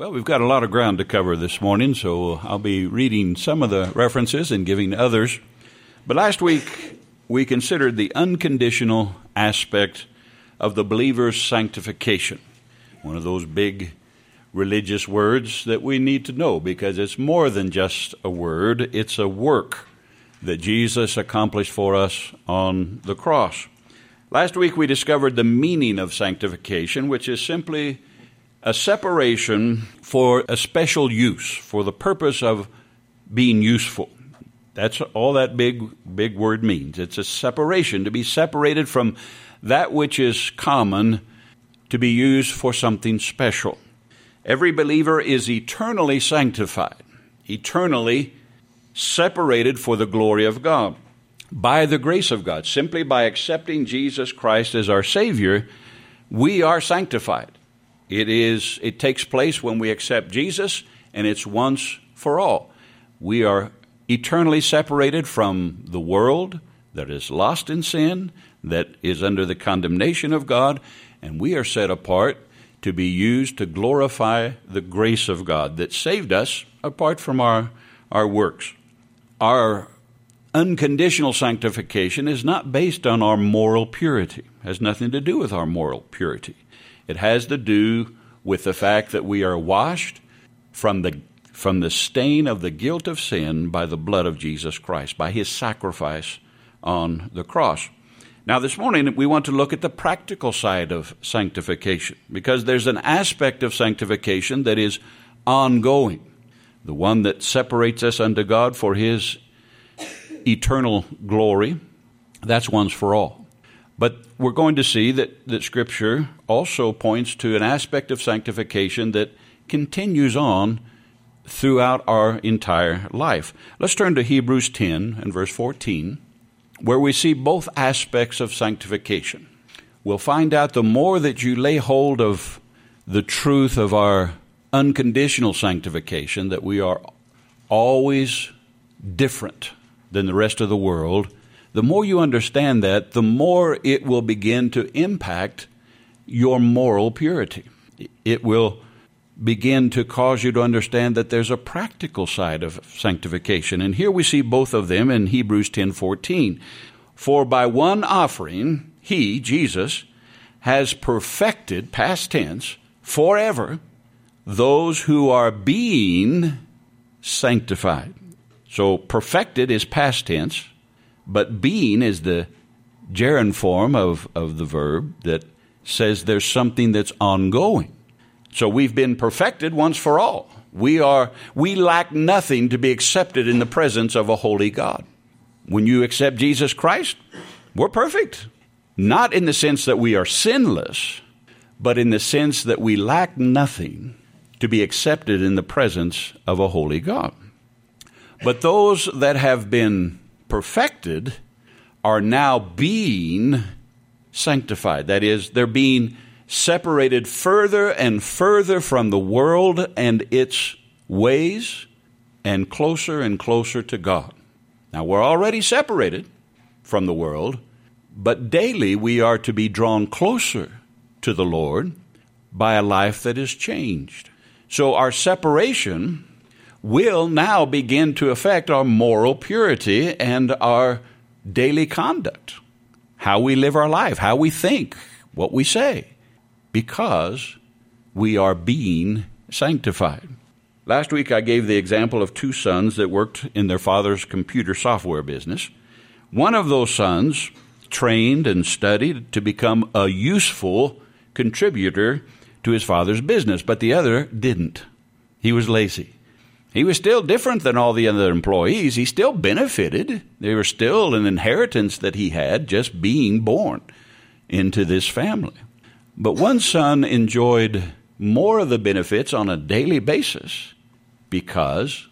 Well, we've got a lot of ground to cover this morning, so I'll be reading some of the references and giving others. But last week, we considered the unconditional aspect of the believer's sanctification. One of those big religious words that we need to know because it's more than just a word, it's a work that Jesus accomplished for us on the cross. Last week we discovered the meaning of sanctification, which is simply a separation for a special use, for the purpose of being useful. That's all that big big word means. It's a separation to be separated from that which is common to be used for something special. Every believer is eternally sanctified, eternally separated for the glory of God by the grace of God. Simply by accepting Jesus Christ as our Savior, we are sanctified. It is it takes place when we accept Jesus and it's once for all. We are eternally separated from the world that is lost in sin, that is under the condemnation of God, and we are set apart to be used to glorify the grace of God that saved us apart from our, our works. Our unconditional sanctification is not based on our moral purity, it has nothing to do with our moral purity. It has to do with the fact that we are washed from the from the stain of the guilt of sin by the blood of Jesus Christ, by his sacrifice on the cross. Now, this morning, we want to look at the practical side of sanctification because there's an aspect of sanctification that is ongoing, the one that separates us unto God for his eternal glory. That's once for all. But we're going to see that, that Scripture also points to an aspect of sanctification that continues on throughout our entire life. Let's turn to Hebrews 10 and verse 14, where we see both aspects of sanctification. We'll find out the more that you lay hold of the truth of our unconditional sanctification, that we are always different than the rest of the world, the more you understand that, the more it will begin to impact your moral purity. It will begin to cause you to understand that there's a practical side of sanctification. And here we see both of them in Hebrews 10:14. For by one offering he, Jesus, has perfected past tense forever those who are being sanctified. So perfected is past tense, but being is the gerund form of, of the verb that says there's something that's ongoing. So we've been perfected once for all. We are we lack nothing to be accepted in the presence of a holy God. When you accept Jesus Christ, we're perfect. Not in the sense that we are sinless, but in the sense that we lack nothing to be accepted in the presence of a holy God. But those that have been perfected are now being sanctified. That is, they're being separated further and further from the world and its ways and closer and closer to God. Now, we're already separated from the world, but daily we are to be drawn closer to the Lord by a life that is changed. So, our separation will now begin to affect our moral purity and our daily conduct, how we live our life, how we think, what we say because we are being sanctified. Last week I gave the example of two sons that worked in their father's computer software business. One of those sons trained and studied to become a useful contributor to his father's business, but the other didn't. He was lazy. He was still different than all the other employees. He still benefited. They were still an inheritance that he had just being born into this family. But one son enjoyed more of the benefits on a daily basis because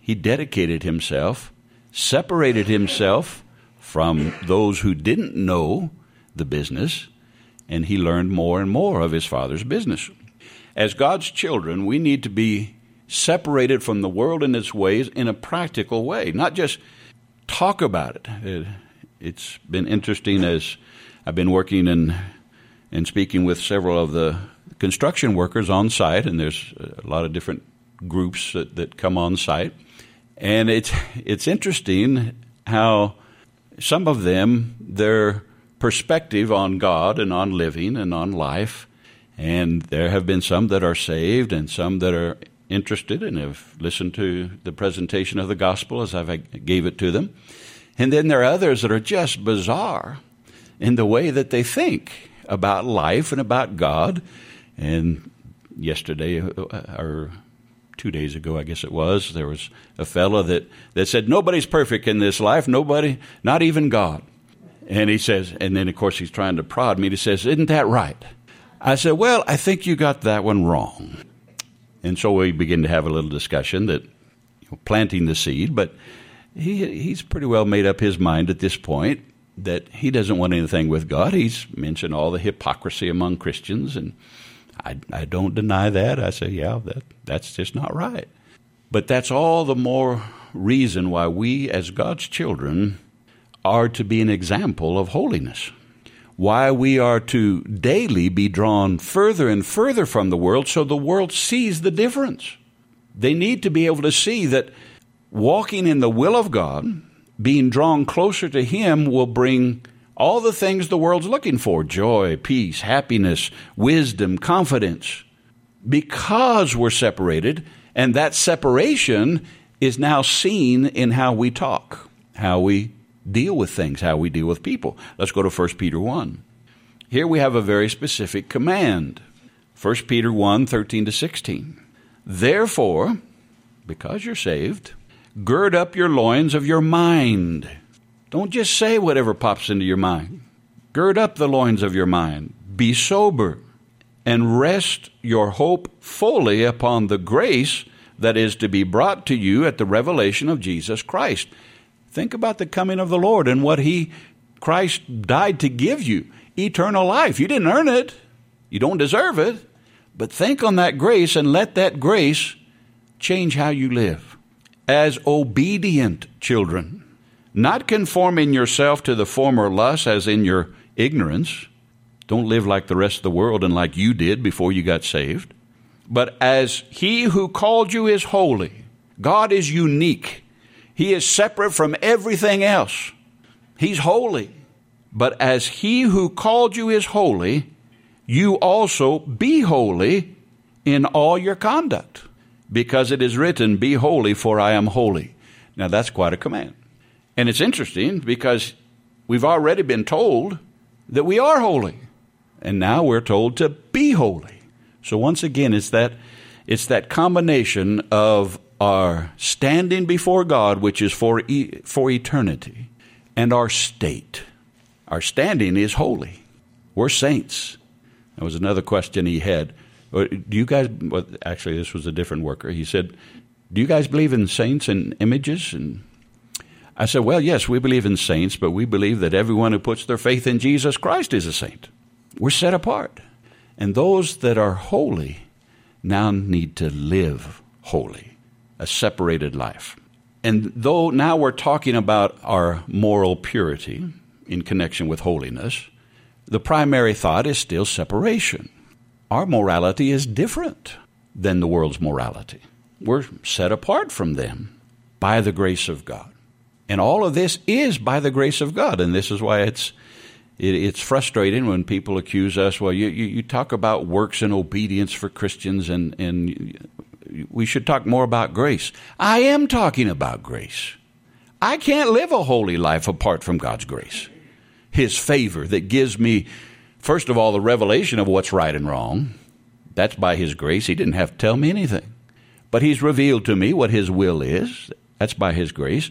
he dedicated himself, separated himself from those who didn't know the business, and he learned more and more of his father's business. As God's children, we need to be separated from the world and its ways in a practical way, not just talk about it. It's been interesting as I've been working in and speaking with several of the construction workers on site, and there's a lot of different groups that, that come on site. And it's, it's interesting how some of them, their perspective on God and on living and on life, and there have been some that are saved and some that are interested and have listened to the presentation of the gospel as I gave it to them. And then there are others that are just bizarre in the way that they think about life and about God. And yesterday, uh, or two days ago, I guess it was, there was a fellow that, that said, Nobody's perfect in this life, nobody, not even God. And he says, and then of course he's trying to prod me. He says, Isn't that right? I said, Well, I think you got that one wrong. And so we begin to have a little discussion that you know, planting the seed, but he, he's pretty well made up his mind at this point that he doesn't want anything with God. He's mentioned all the hypocrisy among Christians, and I, I don't deny that. I say, yeah, that, that's just not right. But that's all the more reason why we, as God's children, are to be an example of holiness. Why we are to daily be drawn further and further from the world so the world sees the difference. They need to be able to see that walking in the will of God being drawn closer to Him will bring all the things the world's looking for joy, peace, happiness, wisdom, confidence. Because we're separated, and that separation is now seen in how we talk, how we deal with things, how we deal with people. Let's go to 1 Peter 1. Here we have a very specific command 1 Peter 1 13 to 16. Therefore, because you're saved, Gird up your loins of your mind. Don't just say whatever pops into your mind. Gird up the loins of your mind. Be sober and rest your hope fully upon the grace that is to be brought to you at the revelation of Jesus Christ. Think about the coming of the Lord and what he Christ died to give you eternal life. You didn't earn it. You don't deserve it. But think on that grace and let that grace change how you live as obedient children, not conforming yourself to the former lusts as in your ignorance. Don't live like the rest of the world and like you did before you got saved. But as he who called you is holy, God is unique. He is separate from everything else. He's holy. But as he who called you is holy, you also be holy in all your conduct because it is written, Be holy, for I am holy. Now, that's quite a command. And it's interesting because we've already been told that we are holy. And now we're told to be holy. So once again, it's that, it's that combination of our standing before God, which is for, e- for eternity, and our state. Our standing is holy. We're saints. That was another question he had. Do you guys? Well, actually, this was a different worker. He said, "Do you guys believe in saints and images?" And I said, "Well, yes, we believe in saints, but we believe that everyone who puts their faith in Jesus Christ is a saint. We're set apart, and those that are holy now need to live holy, a separated life." And though now we're talking about our moral purity in connection with holiness, the primary thought is still separation our morality is different than the world's morality. We're set apart from them by the grace of God. And all of this is by the grace of God. And this is why it's, it, it's frustrating when people accuse us, well, you, you, you talk about works and obedience for Christians, and, and we should talk more about grace. I am talking about grace. I can't live a holy life apart from God's grace. His favor that gives me First of all, the revelation of what's right and wrong. That's by His grace. He didn't have to tell me anything. But He's revealed to me what His will is. That's by His grace.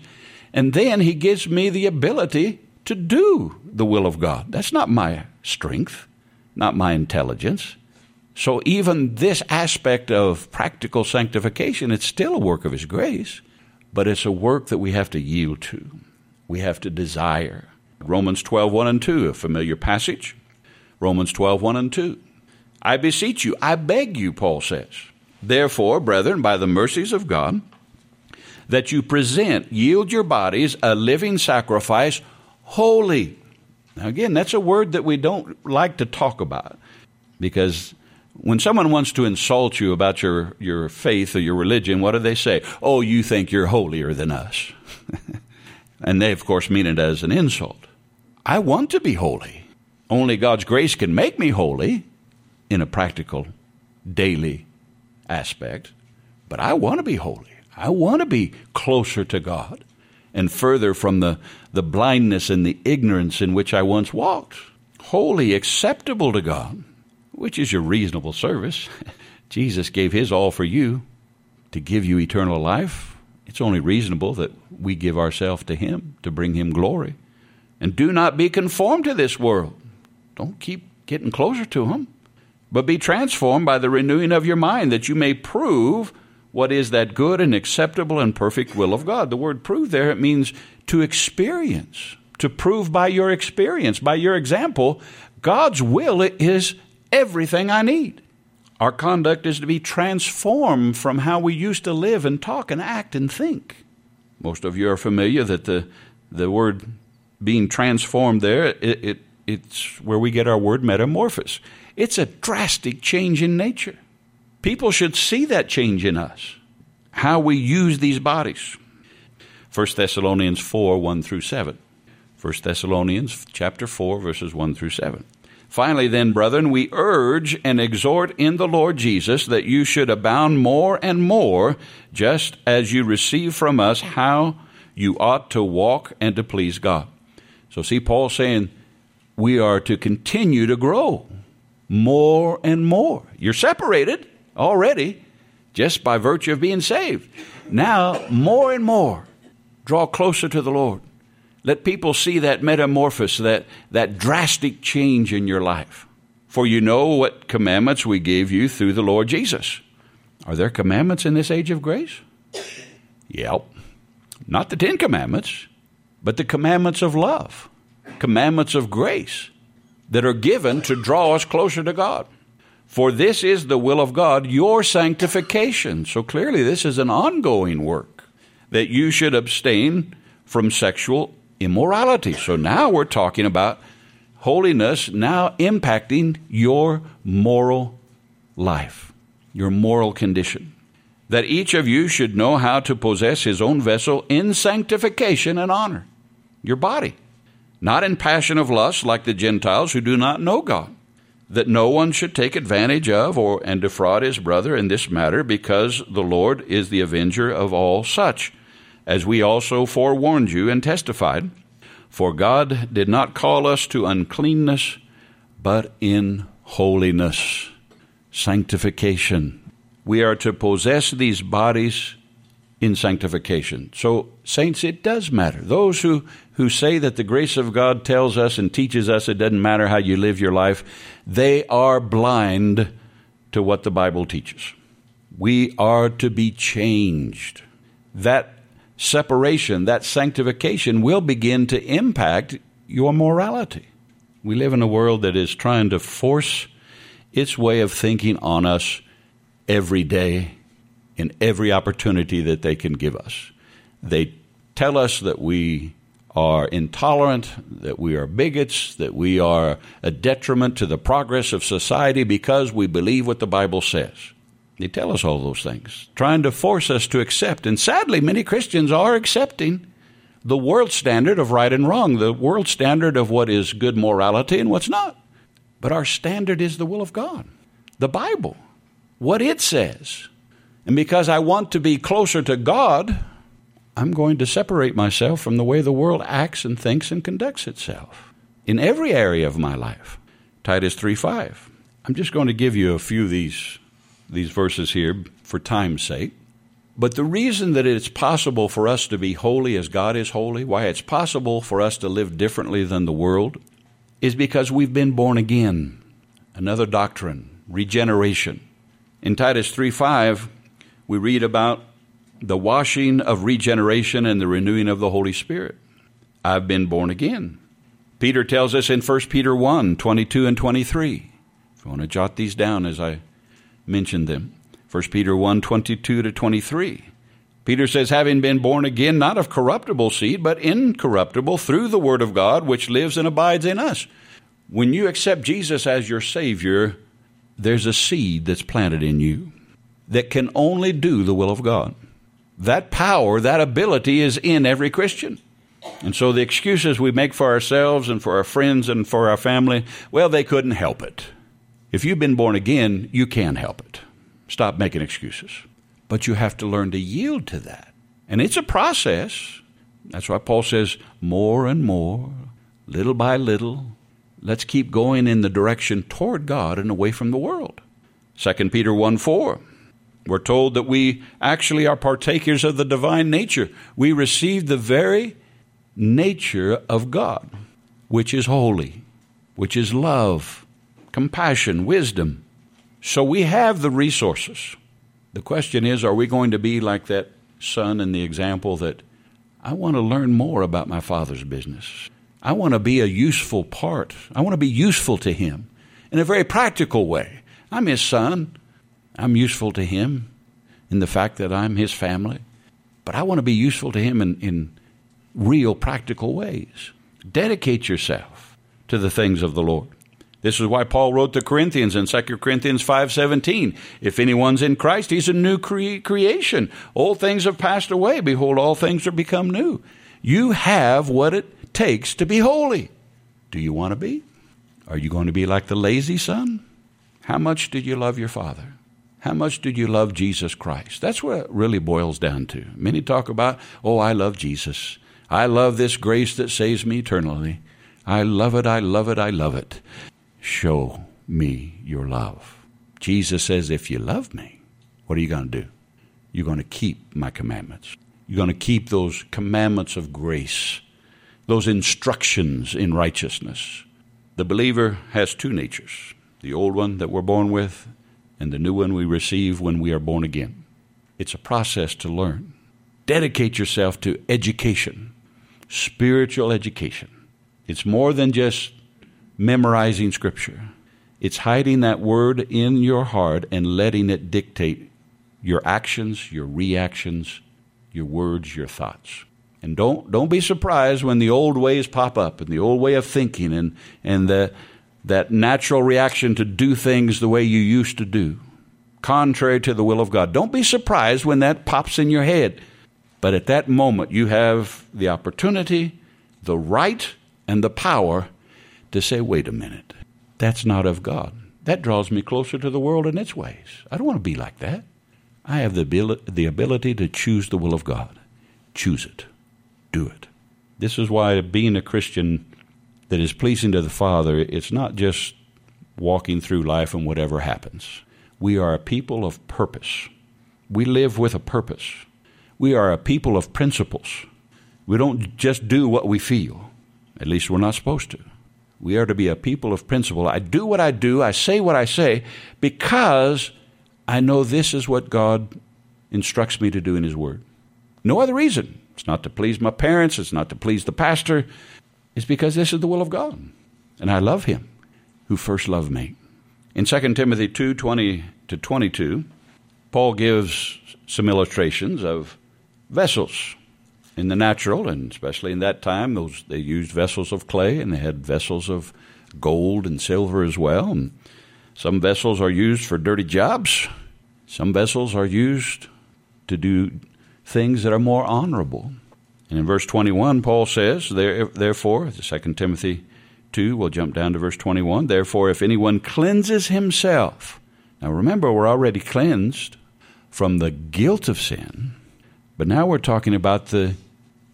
And then He gives me the ability to do the will of God. That's not my strength, not my intelligence. So even this aspect of practical sanctification, it's still a work of His grace, but it's a work that we have to yield to. We have to desire. Romans 12, 1 and 2, a familiar passage. Romans 12, 1 and 2. I beseech you, I beg you, Paul says, therefore, brethren, by the mercies of God, that you present, yield your bodies a living sacrifice, holy. Now, again, that's a word that we don't like to talk about because When someone wants to insult you about your, your faith or your religion, what do they say? Oh, you think you're holier than us. and they, of course, mean it as an insult. I want to be holy. Only God's grace can make me holy in a practical, daily aspect. But I want to be holy. I want to be closer to God and further from the, the blindness and the ignorance in which I once walked. Holy, acceptable to God, which is your reasonable service. Jesus gave his all for you to give you eternal life. It's only reasonable that we give ourselves to him to bring him glory. And do not be conformed to this world. Don't keep getting closer to him, but be transformed by the renewing of your mind that you may prove what is that good and acceptable and perfect will of God. The word prove there, it means to experience, to prove by your experience, by your example. God's will is everything I need. Our conduct is to be transformed from how we used to live and talk and act and think. Most of you are familiar that the, the word being transformed there, it, it, it's where we get our word metamorphosis. It's a drastic change in nature. People should see that change in us, how we use these bodies. 1 Thessalonians 4 1 through 7. 1 Thessalonians chapter 4, verses 1 through 7. Finally, then, brethren, we urge and exhort in the Lord Jesus that you should abound more and more, just as you receive from us how you ought to walk and to please God. So, see, Paul saying we are to continue to grow more and more. You're separated, already just by virtue of being saved. Now, more and more, draw closer to the Lord. Let people see that metamorphosis, that, that drastic change in your life. For you know what commandments we gave you through the Lord Jesus. Are there commandments in this age of grace? Yep. Not the Ten Commandments, but the commandments of love, commandments of grace that are given to draw us closer to God. For this is the will of God, your sanctification. So clearly, this is an ongoing work that you should abstain from sexual immorality. So now we're talking about holiness now impacting your moral life, your moral condition. That each of you should know how to possess his own vessel in sanctification and honor, your body, not in passion of lust like the Gentiles who do not know God that no one should take advantage of or and defraud his brother in this matter because the Lord is the avenger of all such as we also forewarned you and testified for God did not call us to uncleanness but in holiness sanctification we are to possess these bodies in sanctification. So, saints, it does matter. Those who, who say that the grace of God tells us and teaches us it doesn't matter how you live your life, they are blind to what the Bible teaches. We are to be changed. That separation, that sanctification will begin to impact your morality. We live in a world that is trying to force its way of thinking on us every day in every opportunity that they can give us. They tell us that we are intolerant, that we are bigots, that we are a detriment to the progress of society because we believe what the Bible says. They tell us all those things, trying to force us to accept. And sadly, many Christians are accepting the world standard of right and wrong, the world standard of what is good morality and what's not. But our standard is the will of God, the Bible, what it says. And because I want to be closer to God, I'm going to separate myself from the way the world acts and thinks and conducts itself in every area of my life. Titus 3 5. I'm just going to give you a few of these, these verses here for time's sake. But the reason that it's possible for us to be holy as God is holy, why it's possible for us to live differently than the world, is because we've been born again. Another doctrine, regeneration. In Titus 3 5, we read about the washing of regeneration and the renewing of the Holy Spirit. I've been born again. Peter tells us in 1 Peter 1 22 and 23. If you want to jot these down as I mentioned them. 1 Peter 1 22 to 23. Peter says, having been born again, not of corruptible seed, but incorruptible, through the Word of God, which lives and abides in us. When you accept Jesus as your Savior, there's a seed that's planted in you that can only do the will of God. That power, that ability is in every Christian. And so the excuses we make for ourselves and for our friends and for our family, well, they couldn't help it. If you've been born again, you can help it. Stop making excuses. But you have to learn to yield to that. And it's a process. That's why Paul says, more and more, little by little, let's keep going in the direction toward God and away from the world. 2 Peter 1 4. We're told that we actually are partakers of the divine nature. We receive the very nature of God, which is holy, which is love, compassion, wisdom. So we have the resources. The question is are we going to be like that son in the example that I want to learn more about my father's business? I want to be a useful part. I want to be useful to him in a very practical way. I'm his son. I'm useful to him in the fact that I'm his family. But I want to be useful to him in, in real practical ways. Dedicate yourself to the things of the Lord. This is why Paul wrote to Corinthians in 2 Corinthians 5:17, if anyone's in Christ, he's a new cre- creation. Old things have passed away, behold all things are become new. You have what it takes to be holy. Do you want to be? Are you going to be like the lazy son? How much did you love your father? How much did you love Jesus Christ? That's what it really boils down to. Many talk about, "Oh, I love Jesus. I love this grace that saves me eternally. I love it, I love it, I love it." Show me your love. Jesus says, if you love me, what are you going to do? You're going to keep my commandments. You're going to keep those commandments of grace, those instructions in righteousness. The believer has two natures the old one that we're born with, and the new one we receive when we are born again. It's a process to learn. Dedicate yourself to education, spiritual education. It's more than just memorizing Scripture. It's hiding that word in your heart and letting it dictate your actions, your reactions, your words, your thoughts. And don't don't be surprised when the old ways pop up and the old way of thinking and and the that natural reaction to do things the way you used to do, contrary to the will of God. Don't be surprised when that pops in your head. But at that moment you have the opportunity, the right, and the power to say, wait a minute, that's not of God. That draws me closer to the world and its ways. I don't want to be like that. I have the ability, the ability to choose the will of God. Choose it. Do it. This is why being a Christian that is pleasing to the Father, it's not just walking through life and whatever happens. We are a people of purpose. We live with a purpose. We are a people of principles. We don't just do what we feel. At least we're not supposed to. We are to be a people of principle. I do what I do, I say what I say, because I know this is what God instructs me to do in His Word. No other reason. It's not to please my parents, it's not to please the pastor. It's because this is the will of God. And I love Him who first loved me. In 2 Timothy 2 20 to 22, Paul gives some illustrations of vessels in the natural, and especially in that time, those they used vessels of clay and they had vessels of gold and silver as well. And some vessels are used for dirty jobs. Some vessels are used to do things that are more honorable. And in verse 21, Paul says, Therefore, 2 Timothy 2, we'll jump down to verse 21. Therefore, if anyone cleanses himself, now remember, we're already cleansed from the guilt of sin, but now we're talking about the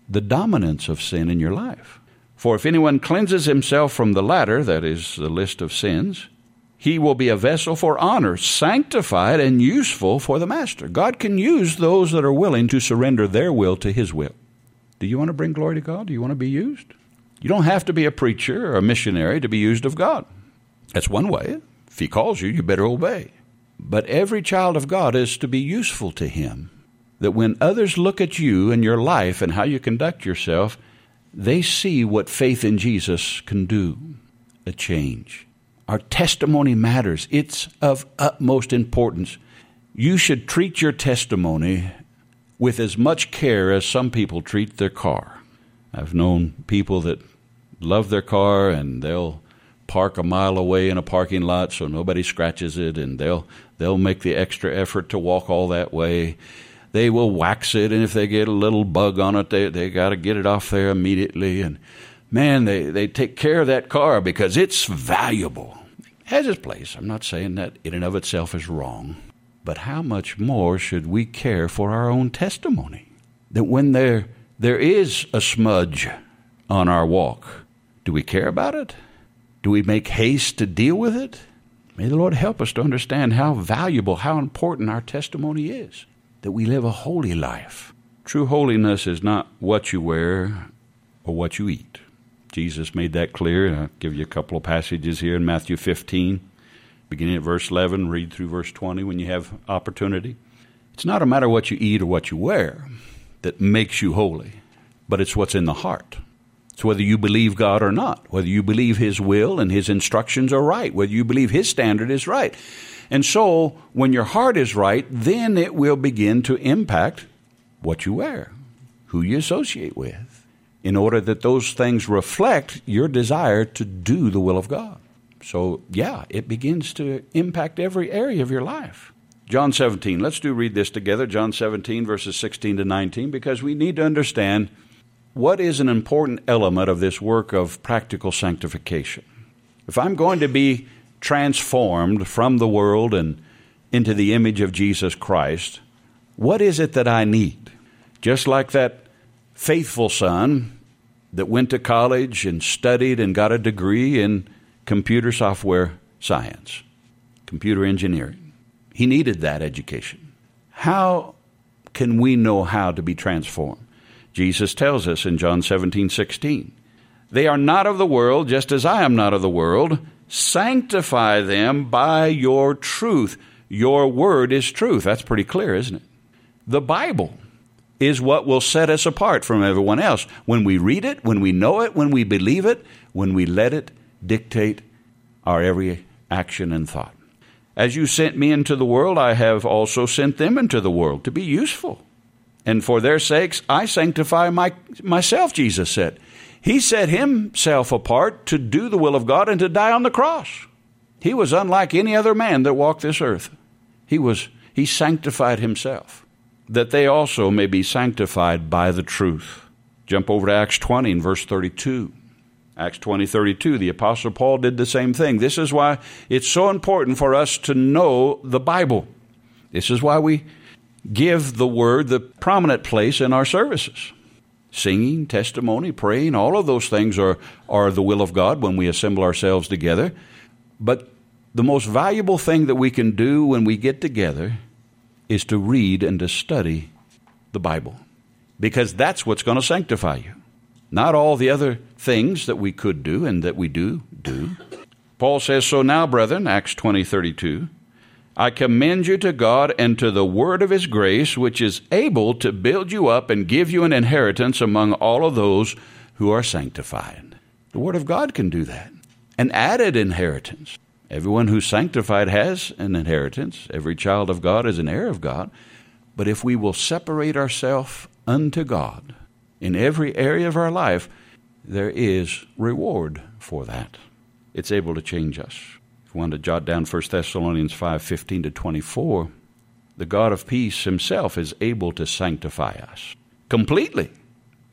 the dominance of sin in your life. For if anyone cleanses himself from the latter, that is, the list of sins, he will be a vessel for honor, sanctified and useful for the master. God can use those that are willing to surrender their will to his will. Do you want to bring glory to God? Do you want to be used? You don't have to be a preacher or a missionary to be used of God. That's one way. If he calls you, you better obey. But every child of God is to be useful to him that when others look at you and your life and how you conduct yourself, they see what faith in Jesus can do a change. Our testimony matters, it's of utmost importance. You should treat your testimony with as much care as some people treat their car. I've known people that love their car and they'll park a mile away in a parking lot so nobody scratches it, and they'll they'll make the extra effort to walk all that way. They will wax it, and if they get a little bug on it, they they got to get it off there immediately. And man, they they take care of that car because it's valuable. It has its place. I'm not saying that in and of itself is wrong, but how much more should we care for our own testimony? That when there there is a smudge on our walk, do we care about it? Do we make haste to deal with it? May the Lord help us to understand how valuable, how important our testimony is, that we live a holy life. True holiness is not what you wear or what you eat. Jesus made that clear. I'll give you a couple of passages here in Matthew 15, beginning at verse 11, read through verse 20 when you have opportunity. It's not a matter what you eat or what you wear that makes you holy, but it's what's in the heart. It's whether you believe God or not, whether you believe His will and His instructions are right, whether you believe His standard is right. And so, when your heart is right, then it will begin to impact what you wear, who you associate with, in order that those things reflect your desire to do the will of God. So, yeah, it begins to impact every area of your life. John 17, let's do read this together. John 17, verses 16 to 19, because we need to understand what is an important element of this work of practical sanctification? If I'm going to be transformed from the world and into the image of Jesus Christ, what is it that I need? Just like that faithful son that went to college and studied and got a degree in computer software science, computer engineering. He needed that education. How can we know how to be transformed? Jesus tells us in John 17, 16. They are not of the world, just as I am not of the world. Sanctify them by your truth. Your word is truth. That's pretty clear, isn't it? The Bible is what will set us apart from everyone else. When we read it, when we know it, when we believe it, when we let it dictate our every action and thought. As you sent me into the world, I have also sent them into the world to be useful and for their sakes I sanctify my, myself, Jesus said. He set himself apart to do the will of God and to die on the cross. He was unlike any other man that walked this earth. He was he sanctified himself that they also may be sanctified by the truth. Jump over to Acts 20 and verse 32. Acts 20, 32, the Apostle Paul did the same thing. This is why it's so important for us to know the Bible. This is why we give the word the prominent place in our services. Singing, testimony, praying, all of those things are, are the will of God when we assemble ourselves together. But the most valuable thing that we can do when we get together is to read and to study the Bible. Because that's what's going to sanctify you. Not all the other things that we could do and that we do do. Paul says, So now, brethren, Acts 20 32, I commend you to God and to the word of his grace, which is able to build you up and give you an inheritance among all of those who are sanctified. The word of God can do that. An added inheritance. Everyone who's sanctified has an inheritance. Every child of God is an heir of God. But if we will separate ourselves unto God in every area of our life, there is reward for that. It's able to change us want to jot down 1 Thessalonians 5 15 to 24, the God of peace himself is able to sanctify us completely,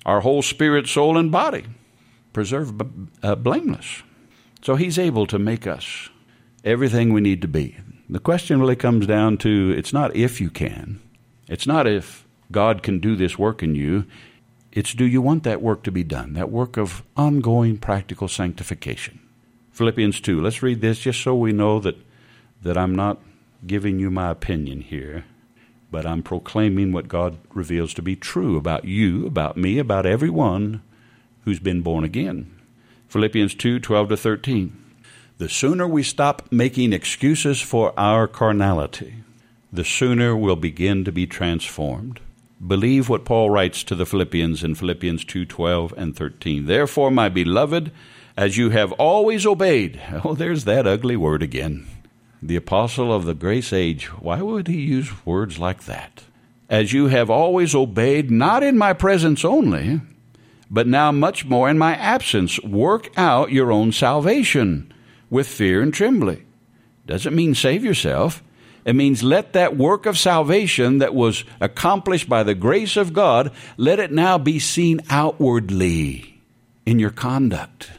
our whole spirit, soul, and body, preserve uh, blameless. So he's able to make us everything we need to be. The question really comes down to it's not if you can, it's not if God can do this work in you, it's do you want that work to be done, that work of ongoing practical sanctification. Philippians 2. Let's read this just so we know that, that I'm not giving you my opinion here, but I'm proclaiming what God reveals to be true about you, about me, about everyone who's been born again. Philippians 2 12 to 13. The sooner we stop making excuses for our carnality, the sooner we'll begin to be transformed. Believe what Paul writes to the Philippians in Philippians 2:12 and 13. Therefore, my beloved, as you have always obeyed. Oh, there's that ugly word again. The apostle of the grace age, why would he use words like that? As you have always obeyed, not in my presence only, but now much more in my absence, work out your own salvation with fear and trembling. Doesn't mean save yourself. It means let that work of salvation that was accomplished by the grace of God, let it now be seen outwardly in your conduct.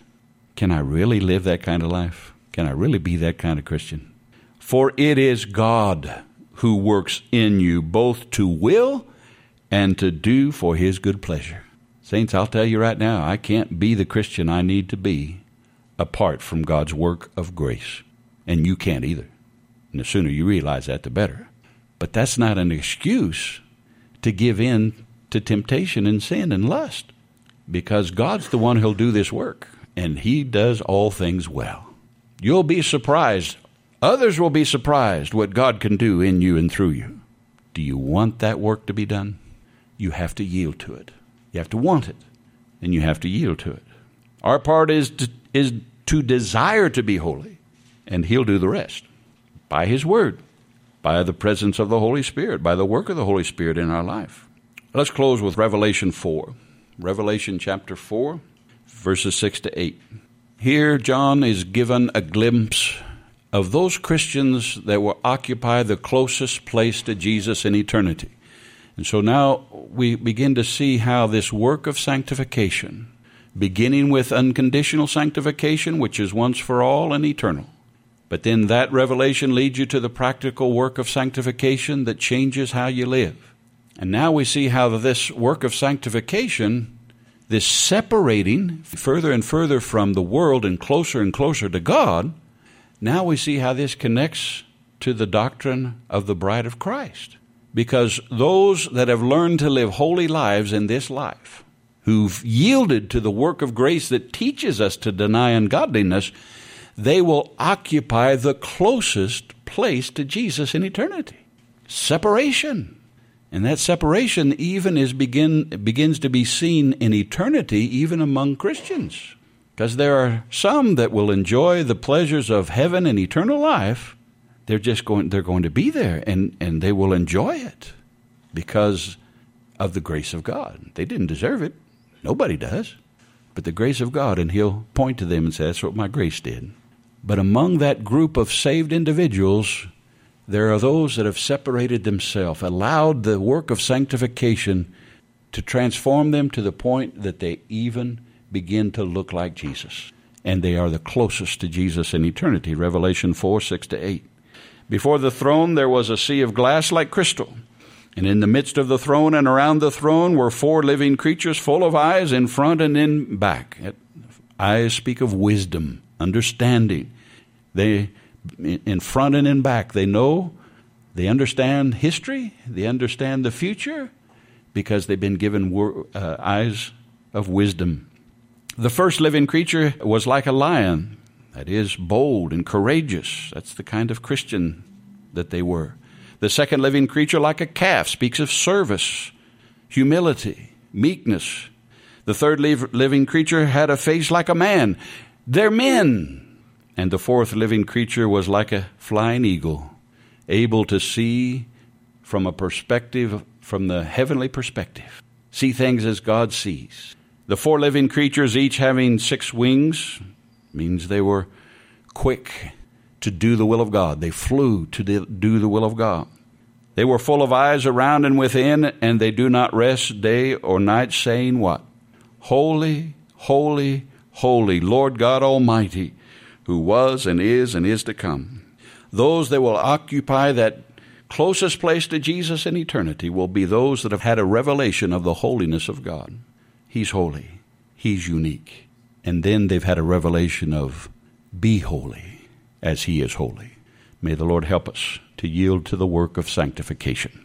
Can I really live that kind of life? Can I really be that kind of Christian? For it is God who works in you both to will and to do for his good pleasure. Saints, I'll tell you right now, I can't be the Christian I need to be apart from God's work of grace. And you can't either. And the sooner you realize that, the better. But that's not an excuse to give in to temptation and sin and lust because God's the one who'll do this work and He does all things well. You'll be surprised. Others will be surprised what God can do in you and through you. Do you want that work to be done? You have to yield to it. You have to want it, and you have to yield to it. Our part is to, is to desire to be holy, and He'll do the rest by His Word, by the presence of the Holy Spirit, by the work of the Holy Spirit in our life. Let's close with Revelation 4. Revelation chapter 4, verses 6 to 8. Here, John is given a glimpse of those Christians that will occupy the closest place to Jesus in eternity. And so now we begin to see how this work of sanctification, beginning with unconditional sanctification, which is once for all and eternal, but then that revelation leads you to the practical work of sanctification that changes how you live. And now we see how this work of sanctification this separating further and further from the world and closer and closer to God, now we see how this connects to the doctrine of the bride of Christ. Because those that have learned to live holy lives in this life, who've yielded to the work of grace that teaches us to deny ungodliness, they will occupy the closest place to Jesus in eternity. Separation. And that separation even is begin, begins to be seen in eternity, even among Christians. Because there are some that will enjoy the pleasures of heaven and eternal life. They're just going, they're going to be there and, and they will enjoy it because of the grace of God. They didn't deserve it. Nobody does. But the grace of God, and He'll point to them and say, That's what my grace did. But among that group of saved individuals, there are those that have separated themselves, allowed the work of sanctification to transform them to the point that they even begin to look like Jesus. And they are the closest to Jesus in eternity. Revelation 4 6 to 8. Before the throne there was a sea of glass like crystal. And in the midst of the throne and around the throne were four living creatures full of eyes in front and in back. Eyes speak of wisdom, understanding. They in front and in back. They know, they understand history, they understand the future because they've been given uh, eyes of wisdom. The first living creature was like a lion, that is, bold and courageous. That's the kind of Christian that they were. The second living creature, like a calf, speaks of service, humility, meekness. The third living creature had a face like a man. They're men. And the fourth living creature was like a flying eagle, able to see from a perspective, from the heavenly perspective, see things as God sees. The four living creatures, each having six wings, means they were quick to do the will of God. They flew to do the will of God. They were full of eyes around and within, and they do not rest day or night, saying, What? Holy, holy, holy, Lord God Almighty who was and is and is to come. Those that will occupy that closest place to Jesus in eternity will be those that have had a revelation of the holiness of God. He's holy, He's unique. And then they've had a revelation of be holy as He is holy. May the Lord help us to yield to the work of sanctification.